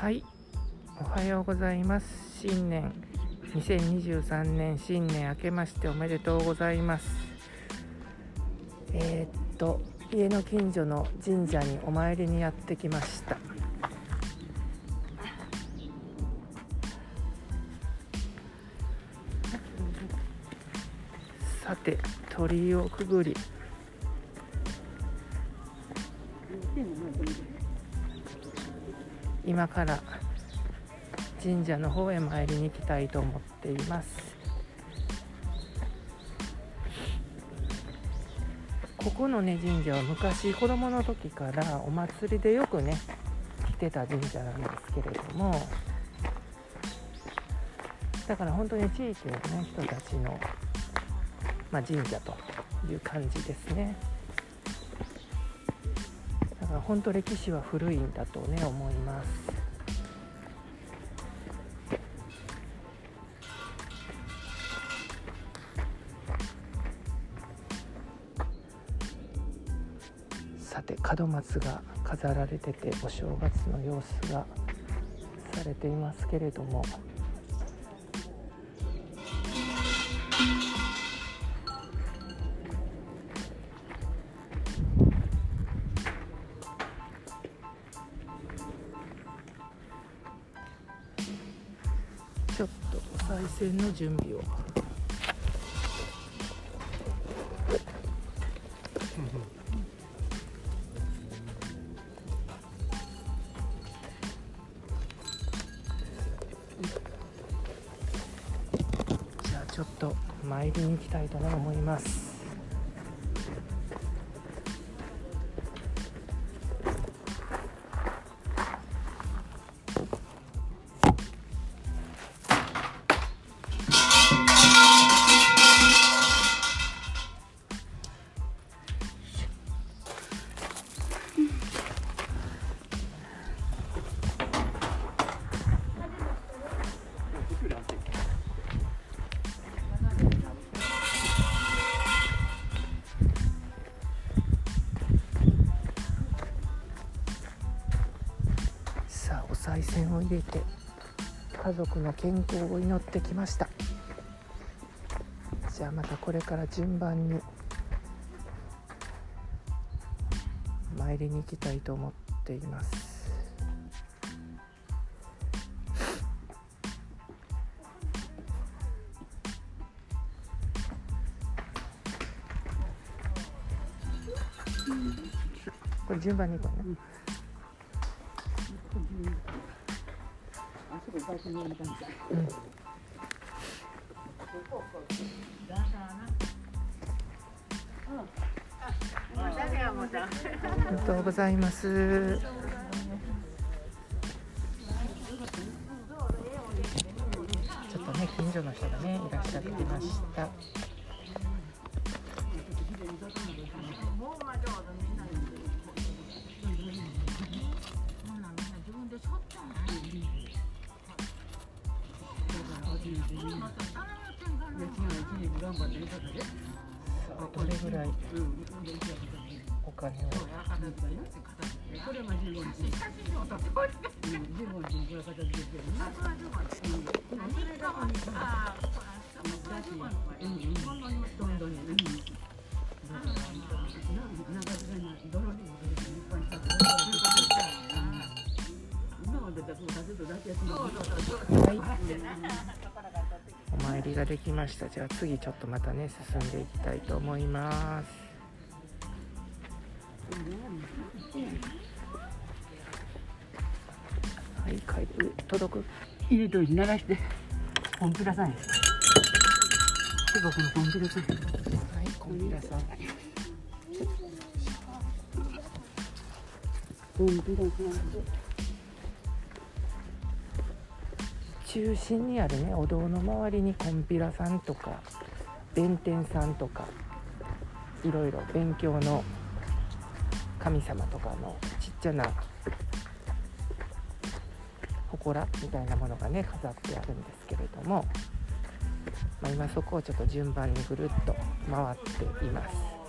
はい。おはようございます。新年。2023年新年明けましておめでとうございます。えー、っと家の近所の神社にお参りにやってきました。さて鳥居をくぐり今から神社の方へ参りに行きたいと思っています。ここのね神社は昔子供の時からお祭りでよくね来てた神社なんですけれどもだから本当に地域のね人たちの、まあ、神社という感じですね。から本当歴史は古いんだとね思います。さて門松が飾られててお正月の様子がされていますけれどもの準備を。じゃあちょっと参りに行きたいと思います家族の健康を祈ってきました。じゃあまたこれから順番に参りに行きたいと思っています。これ順番に行こうね。うんありがとうございます。ちょっとね、近所の人がね、いらっしゃってました。どれぐらいお金を。はい。りができました。じゃあ次ちょっとまたね進んでいきたいと思います。はい、帰る届く？入れといて鳴らしてコンピさんや中国のコンピュラさはい、コンピさん。コンピュラさん中心にあるねお堂の周りにコンピラさんとか弁天さんとかいろいろ勉強の神様とかのちっちゃな祠みたいなものがね飾ってあるんですけれども、まあ、今そこをちょっと順番にぐるっと回っています。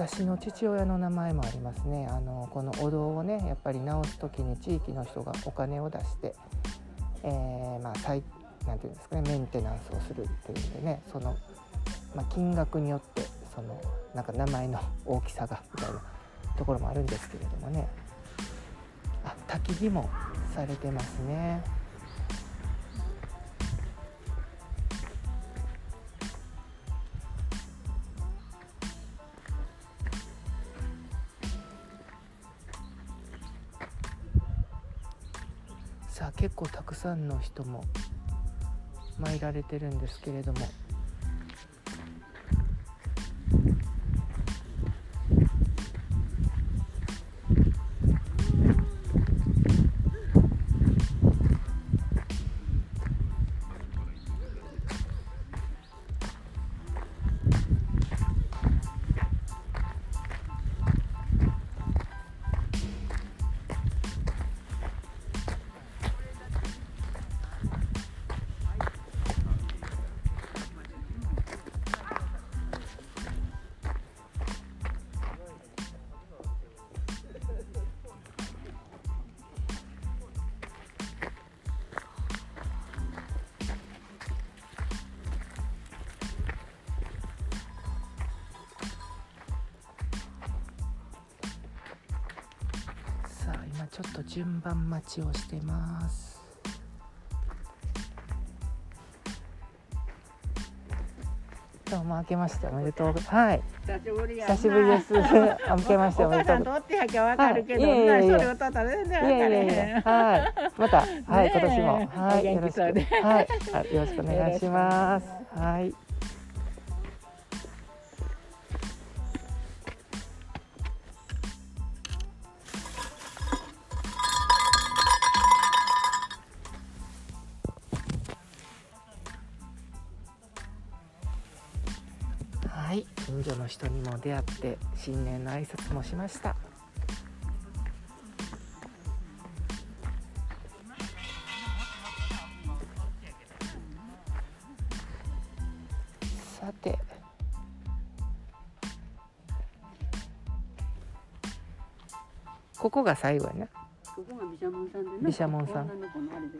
私の父親の名前もありますねあのこのお堂をねやっぱり直す時に地域の人がお金を出して、えー、まあ再なんていうんですかねメンテナンスをするっていうんでねその、まあ、金額によってそのなんか名前の大きさがみたいなところもあるんですけれどもねあ焚き火もされてますね。さあ結構たくさんの人も参られてるんですけれども。ちょっと順番待ちをしてます。どうも明けましておめでとう。ごはい。久しぶりです。明けましておおめでとう。ご母さんとってやきゃわかるけど、はいいやいやい。やはい。また。はい、今年も。はいよろしく。はい。あよろしくお願いします。はいはい出会って新年の挨拶もしましたさてここが最後やなここが毘沙門さんでな。毘沙門さん女の子のあれで。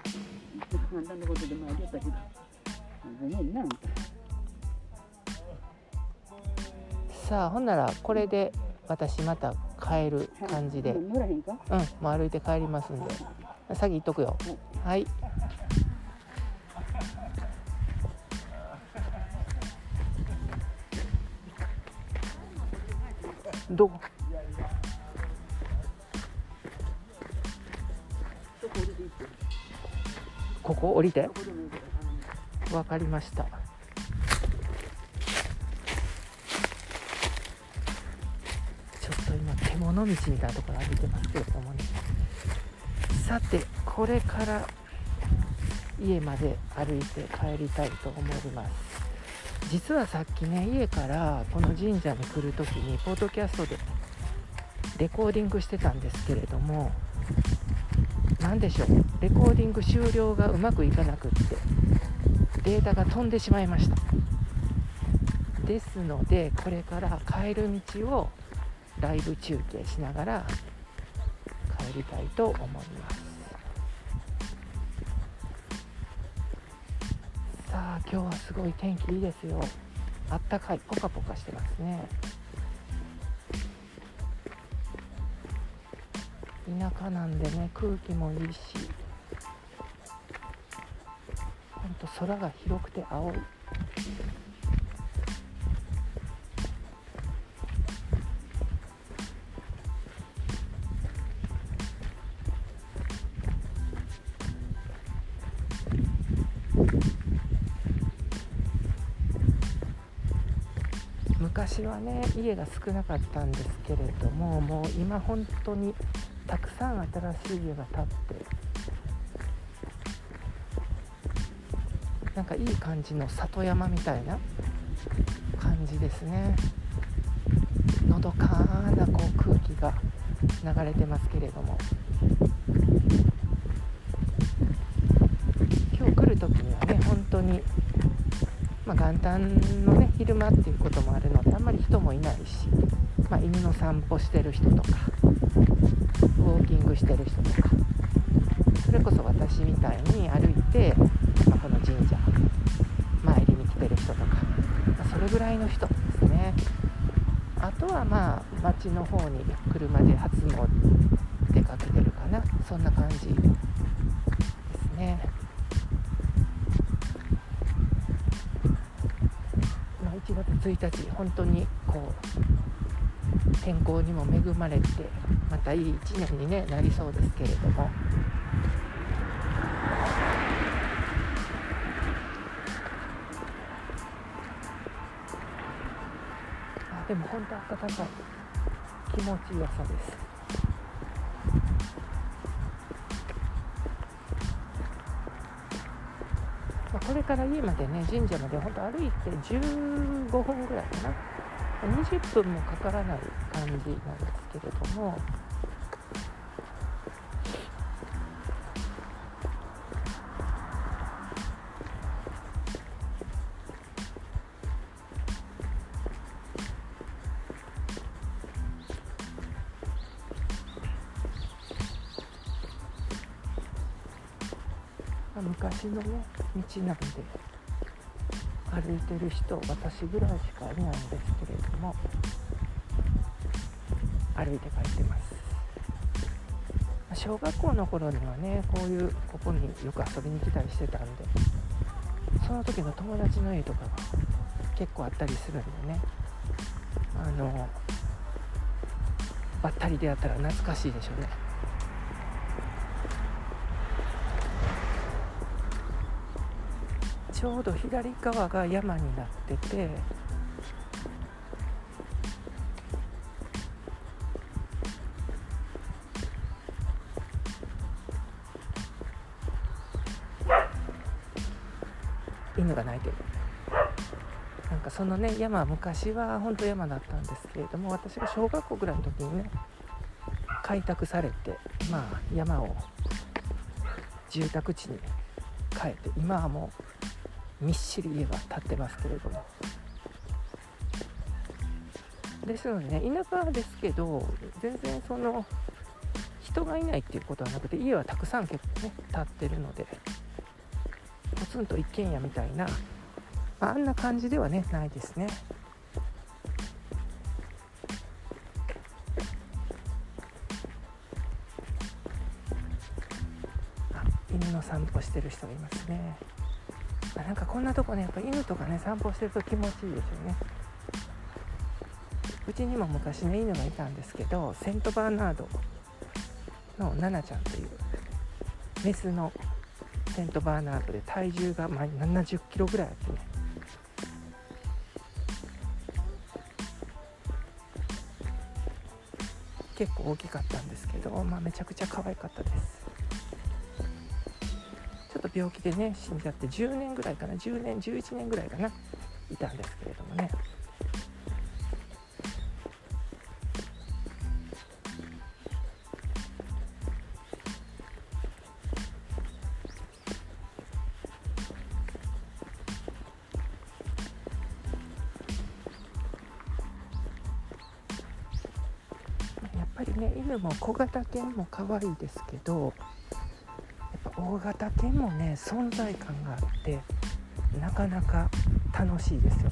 ことでもありやったけど。ねえな。さあほんならこれで私また帰る感じで。うん。乗らへんか？もう歩いて帰りますんで。先行っとくよ。はい。どこそこ。ここ降りて。わかりましたと今獣道みたいなところ歩いてますけれどもね。さてこれから家まで歩いて帰りたいと思います。実はさっきね家からこの神社に来る時にポッドキャストでレコーディングしてたんですけれども何でしょう？レコーディング終了がうまくいかなくってデータが飛んでしまいました。ですのでこれから帰る道をライブ中継しながら帰りたいと思います。さあ今日はすごい天気いいですよ。あったかい。ポカポカしてますね。田舎なんでね空気もいいしほんと空が広くて青い。昔はね家が少なかったんですけれどももう今本当にたくさん新しい家が建ってなんかいい感じの里山みたいな感じですね。のどかなこう空気が流れてますけれども。まあ、元旦のね昼間っていうこともあるのであんまり人もいないしまあ、犬の散歩してる人とかウォーキングしてる人とかそれこそ私みたいに歩いて、まあ、この神社参りに来てる人とか、ま、それぐらいの人ですねあとはまあ町の方に車で初詣出かけてるかなそんな感じですね。1日本当にこう天候にも恵まれてまたいい一年に、ね、なりそうですけれども。あでも本当暖かい気持ちよさです。から家までね神社まで本当歩いて15分ぐらいかな。20分もかからない感じなんですけれども。昔のね道なんで歩いてる人私ぐらいしかいないんですけれども歩いて帰ってます。ま小学校の頃にはねこういうここによく遊びに来たりしてたんでその時の友達の家とかが結構あったりするんでねあのばったり出会ったら懐かしいでしょうね。ちょうど左側が山になってて犬が鳴いてる。なんかそのね山昔は本当山だったんですけれども私が小学校ぐらいの時にね開拓されてまあ山を住宅地に変えて今はもうみっしり家が建ってますけれども。ですのでね。田舎ですけど全然その人がいないっていうことはなくて家はたくさん結構ね建ってるのでポツンと一軒家みたいな、あ、んな感じではねないですね。あ犬の散歩してる人がいますね。あなんかこんなとこねやっぱ犬とかね散歩してると気持ちいいですよね。うちにも昔ね犬がいたんですけどセントバーナードのナナちゃんというメスのセントバーナードで体重がまあ70キロぐらいあってね。結構大きかったんですけど、まあ、めちゃくちゃ可愛かったです。と病気でね死んじゃって10年ぐらいかな10年11年ぐらいかないたんですけれどもね。やっぱりね犬も小型犬も可愛いですけど大型犬もね存在感があってなかなか楽しいですよ。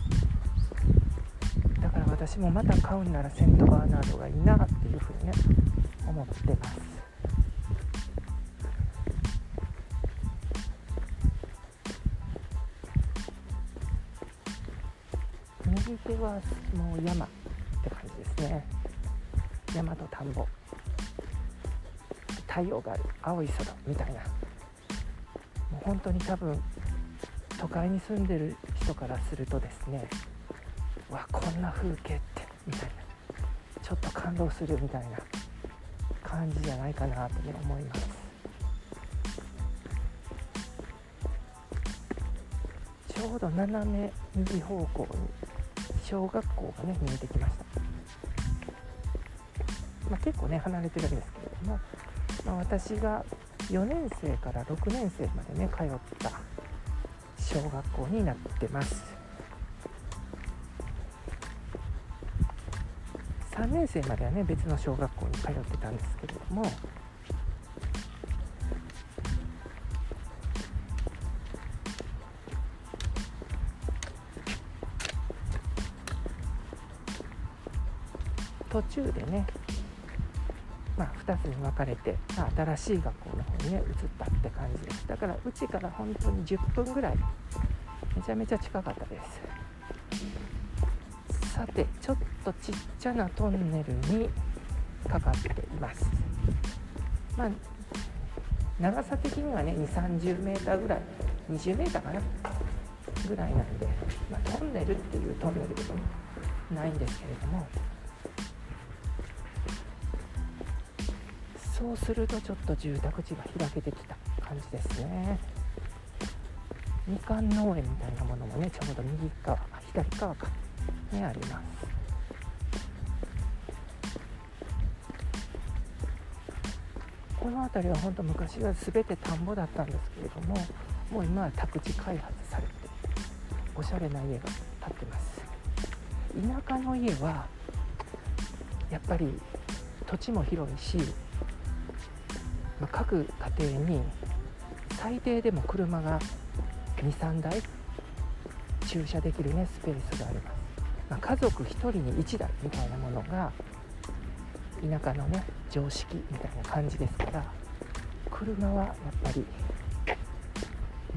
だから私もまた飼うんならセントバーナードがいいなっていうふうにね思ってます。右手はもう山って感じですね。山と田んぼ。太陽がある青い空みたいな本当に多分都会に住んでる人からするとですねわこんな風景ってみたいなちょっと感動するみたいな感じじゃないかなとね思います。ちょうど斜め右方向に小学校がね見えてきました。まあ、結構ね離れてるんですけれども、まあ、私が4年生から6年生までね通った小学校になってます。3年生まではね別の小学校に通ってたんですけれども途中でねまあ、2つに分かれて、まあ、新しい学校の方にね移ったって感じです。だからうちから本当に10分ぐらいめちゃめちゃ近かったです。さてちょっとちっちゃなトンネルにかかっています。まあ長さ的にはね2 3 0メーターぐらい20メーターかなぐらいなんで、まあ、トンネルっていうトンネルでもないんですけれどもそうするとちょっと住宅地が開けてきた感じです。ねみかん農園みたいなものもねちょうど右側左側か。ねありますこの辺りは本当昔は全て田んぼだったんですけれどももう今は宅地開発されておしゃれな家が建ってます。田舎の家はやっぱり土地も広いしま、各家庭に最低でも車が23台駐車できる、ね、スペースがあります、まあ、家族1人に1台みたいなものが田舎のね常識みたいな感じですから車はやっぱり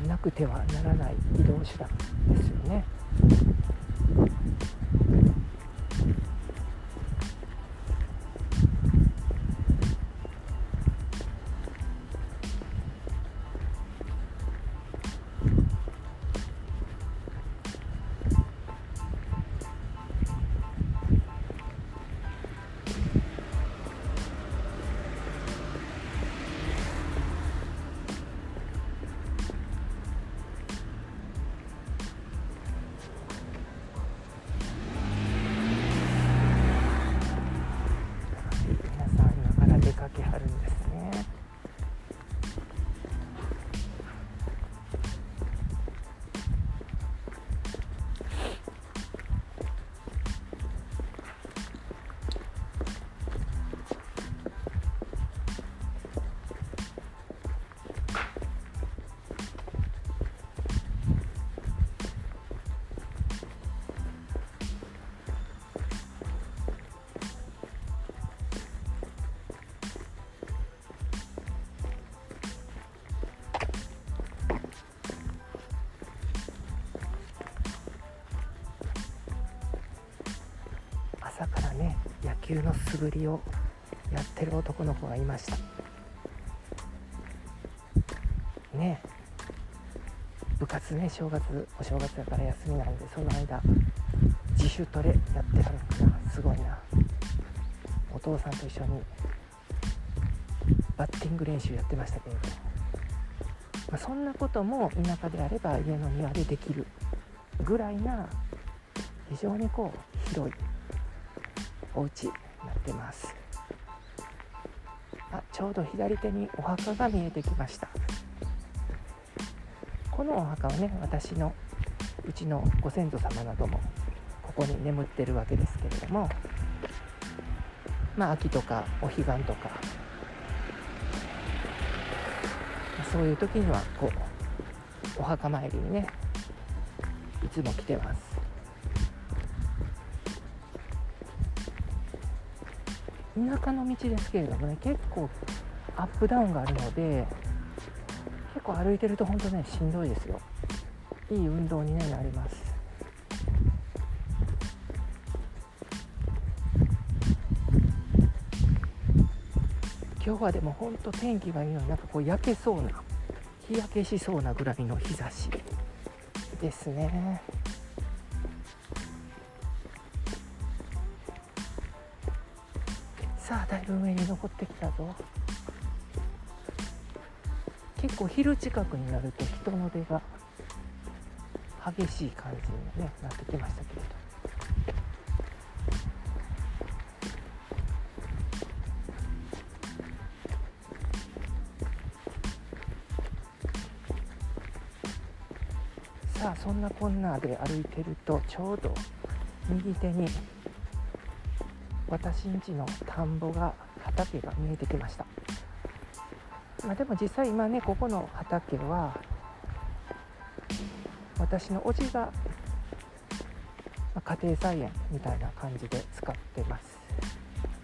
なくてはならない移動手段ですよね。ね野球の素振りをやってる男の子がいました。ね部活ね正月お正月だから休みなんでその間自主トレやってたのかなすごいな。お父さんと一緒にバッティング練習やってましたけれども、まあ、そんなことも田舎であれば家の庭でできるぐらいな非常にこう広いお家になってます。あちょうど左手にお墓が見えてきました。このお墓はね私のうちのご先祖様などもここに眠ってるわけですけれどもまあ秋とかお彼岸とかそういう時にはこうお墓参りにねいつも来てます。田舎の道ですけれどもね結構アップダウンがあるので結構歩いてると本当ねしんどいですよいい運動に、ね、なります今日はでも本当天気がいいのになんかこう焼けそうな日焼けしそうなぐらいの日差しですね。さあだいぶ上に登ってきたぞ。結構昼近くになると人の出が激しい感じに、ね、なってきましたけれど。さあそんなこんなで歩いてるとちょうど右手に私ん家の田んぼが畑が見えてきました、まあ、でも実際今ねここの畑は私のおじが、まあ、家庭菜園みたいな感じで使ってます。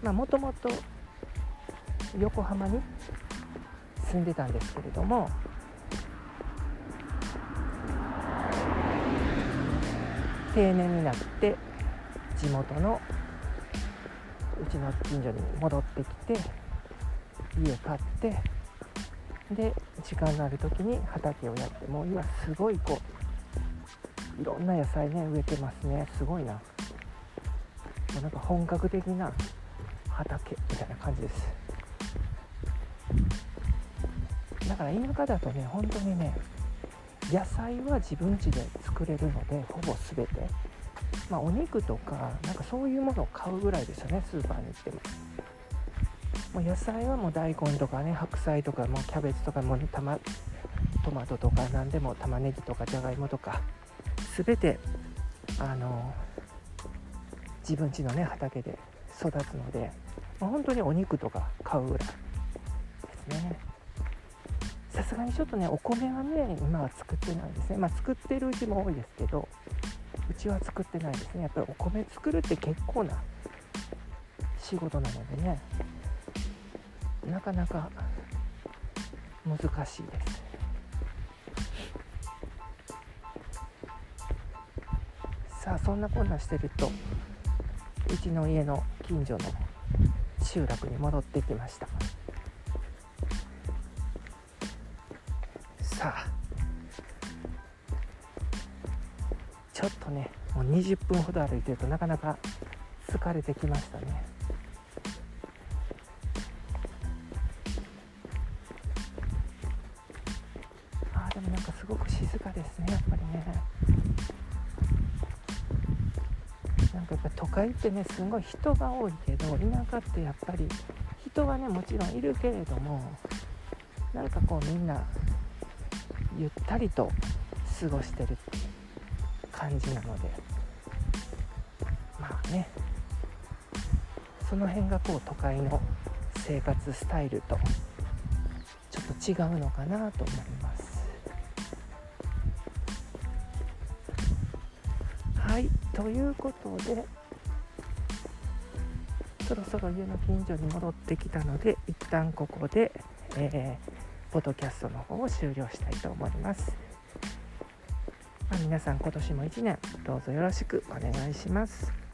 もともと横浜に住んでたんですけれども定年になって地元のちの近所に戻ってきて家買ってで時間のある時に畑をやってもう今すごいこういろんな野菜ね植えてますね。すごいな。もうなんか本格的な畑みたいな感じです。だから田舎だとね本当にね野菜は自分家で作れるのでほぼ全て。まあ、お肉とかなんかそういうものを買うぐらいですよねスーパーに行っても。もう野菜はもう大根とかね白菜とかもうキャベツとかもたまトマトとか何でも玉ねぎとかじゃがいもとか全てあの自分家のね畑で育つので、まあ、本当にお肉とか買うぐらいですねさすがにちょっとねお米はね今は作ってないですねまあ作ってるうちも多いですけどうちは作ってないですね。やっぱりお米作るって結構な仕事なのでね。なかなか難しいです。さあそんなこんなしてるとうちの家の近所の集落に戻ってきました。さあとねもう20分ほど歩いてるとなかなか疲れてきましたね。あでもなんかすごく静かですねやっぱりね。なんかやっぱ都会ってねすごい人が多いけど田舎ってやっぱり人はねもちろんいるけれどもなんかこうみんなゆったりと過ごしてるっていう。感じなので。まあね。その辺がこう都会の生活スタイルとちょっと違うのかなと思います。はい。ということでそろそろ家の近所に戻ってきたので一旦ここで、えー、ポッドキャストの方を終了したいと思います。皆さん今年も1年どうぞよろしくお願いします。